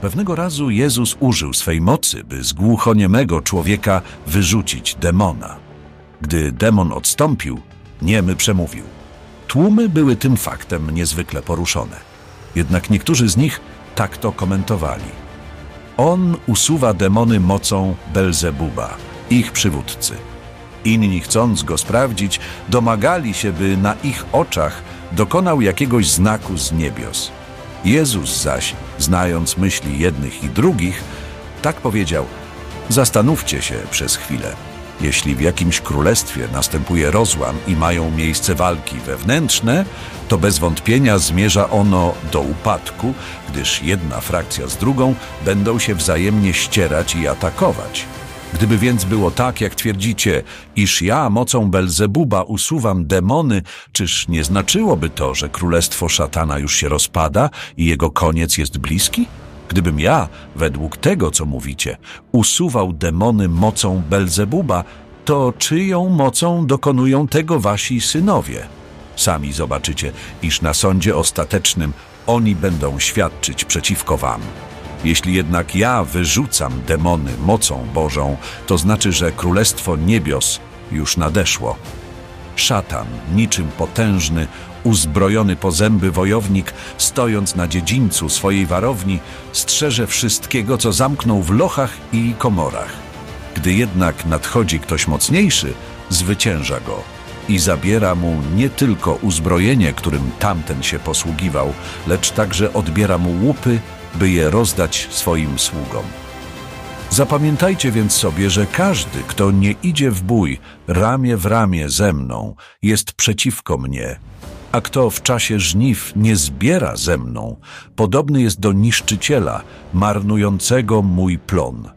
Pewnego razu Jezus użył swej mocy, by z głuchoniemego człowieka wyrzucić demona. Gdy demon odstąpił, niemy przemówił. Tłumy były tym faktem niezwykle poruszone. Jednak niektórzy z nich tak to komentowali. On usuwa demony mocą Belzebuba, ich przywódcy. Inni, chcąc go sprawdzić, domagali się, by na ich oczach dokonał jakiegoś znaku z niebios. Jezus zaś, znając myśli jednych i drugich, tak powiedział: Zastanówcie się przez chwilę. Jeśli w jakimś królestwie następuje rozłam i mają miejsce walki wewnętrzne, to bez wątpienia zmierza ono do upadku, gdyż jedna frakcja z drugą będą się wzajemnie ścierać i atakować. Gdyby więc było tak, jak twierdzicie, iż ja mocą Belzebuba usuwam demony, czyż nie znaczyłoby to, że królestwo szatana już się rozpada i jego koniec jest bliski? Gdybym ja, według tego, co mówicie, usuwał demony mocą Belzebuba, to czyją mocą dokonują tego wasi synowie? Sami zobaczycie, iż na sądzie ostatecznym oni będą świadczyć przeciwko wam. Jeśli jednak ja wyrzucam demony mocą Bożą, to znaczy, że Królestwo Niebios już nadeszło. Szatan, niczym potężny, uzbrojony po zęby wojownik, stojąc na dziedzińcu swojej warowni, strzeże wszystkiego, co zamknął w lochach i komorach. Gdy jednak nadchodzi ktoś mocniejszy, zwycięża go i zabiera mu nie tylko uzbrojenie, którym tamten się posługiwał, lecz także odbiera mu łupy, by je rozdać swoim sługom. Zapamiętajcie więc sobie, że każdy, kto nie idzie w bój ramię w ramię ze mną, jest przeciwko mnie, a kto w czasie żniw nie zbiera ze mną, podobny jest do niszczyciela, marnującego mój plon.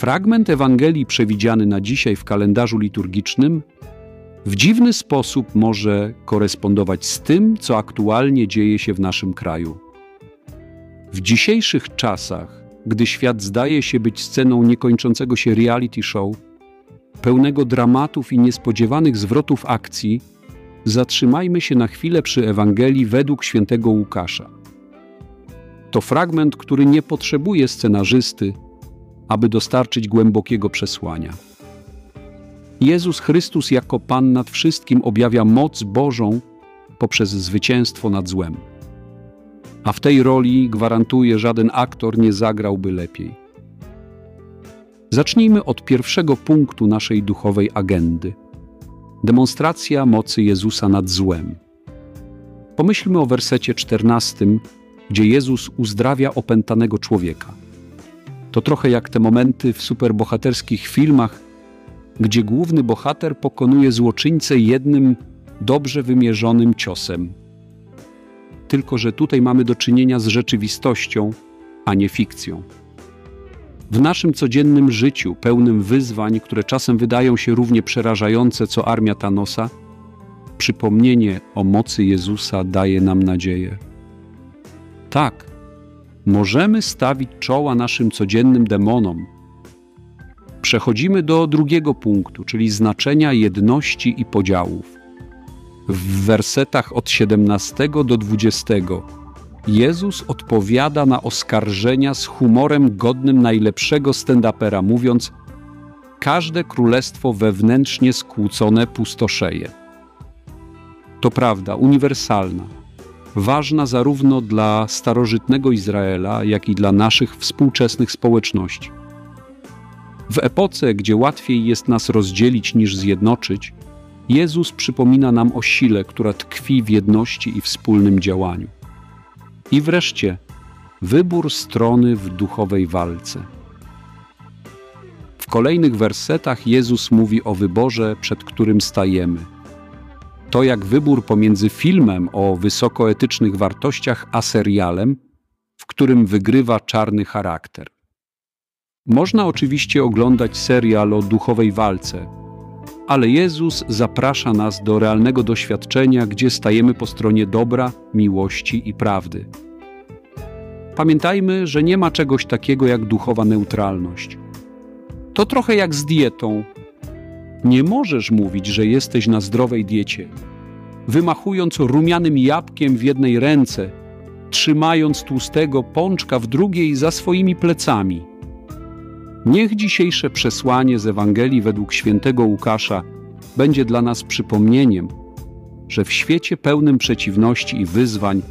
Fragment Ewangelii przewidziany na dzisiaj w kalendarzu liturgicznym w dziwny sposób może korespondować z tym, co aktualnie dzieje się w naszym kraju. W dzisiejszych czasach, gdy świat zdaje się być sceną niekończącego się reality show, pełnego dramatów i niespodziewanych zwrotów akcji, zatrzymajmy się na chwilę przy Ewangelii według świętego Łukasza. To fragment, który nie potrzebuje scenarzysty, aby dostarczyć głębokiego przesłania. Jezus Chrystus jako Pan nad wszystkim objawia moc Bożą poprzez zwycięstwo nad złem. A w tej roli, gwarantuje, żaden aktor nie zagrałby lepiej. Zacznijmy od pierwszego punktu naszej duchowej agendy demonstracja mocy Jezusa nad złem. Pomyślmy o wersecie 14, gdzie Jezus uzdrawia opętanego człowieka. To trochę jak te momenty w superbohaterskich filmach, gdzie główny bohater pokonuje złoczyńcę jednym dobrze wymierzonym ciosem. Tylko, że tutaj mamy do czynienia z rzeczywistością, a nie fikcją. W naszym codziennym życiu, pełnym wyzwań, które czasem wydają się równie przerażające co armia Thanosa, przypomnienie o mocy Jezusa daje nam nadzieję. Tak, możemy stawić czoła naszym codziennym demonom. Przechodzimy do drugiego punktu, czyli znaczenia jedności i podziałów. W wersetach od 17 do 20 Jezus odpowiada na oskarżenia z humorem godnym najlepszego stand-upera, mówiąc: Każde królestwo wewnętrznie skłócone pustoszeje. To prawda, uniwersalna ważna zarówno dla starożytnego Izraela, jak i dla naszych współczesnych społeczności. W epoce, gdzie łatwiej jest nas rozdzielić niż zjednoczyć, Jezus przypomina nam o sile, która tkwi w jedności i wspólnym działaniu. I wreszcie wybór strony w duchowej walce. W kolejnych wersetach Jezus mówi o wyborze, przed którym stajemy – to jak wybór pomiędzy filmem o wysokoetycznych wartościach a serialem, w którym wygrywa czarny charakter. Można oczywiście oglądać serial o duchowej walce, ale Jezus zaprasza nas do realnego doświadczenia, gdzie stajemy po stronie dobra, miłości i prawdy. Pamiętajmy, że nie ma czegoś takiego jak duchowa neutralność. To trochę jak z dietą. Nie możesz mówić, że jesteś na zdrowej diecie, wymachując rumianym jabłkiem w jednej ręce, trzymając tłustego pączka w drugiej za swoimi plecami. Niech dzisiejsze przesłanie z Ewangelii według świętego Łukasza będzie dla nas przypomnieniem, że w świecie pełnym przeciwności i wyzwań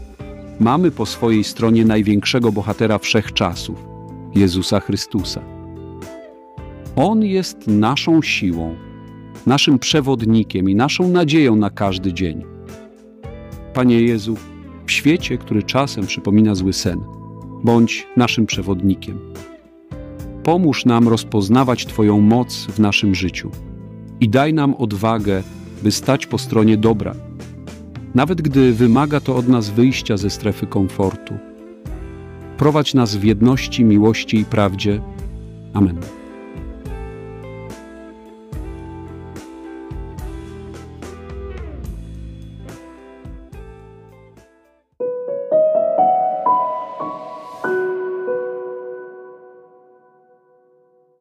mamy po swojej stronie największego bohatera wszechczasów Jezusa Chrystusa. On jest naszą siłą, naszym przewodnikiem i naszą nadzieją na każdy dzień. Panie Jezu, w świecie, który czasem przypomina zły sen, bądź naszym przewodnikiem. Pomóż nam rozpoznawać Twoją moc w naszym życiu i daj nam odwagę, by stać po stronie dobra, nawet gdy wymaga to od nas wyjścia ze strefy komfortu. Prowadź nas w jedności, miłości i prawdzie. Amen.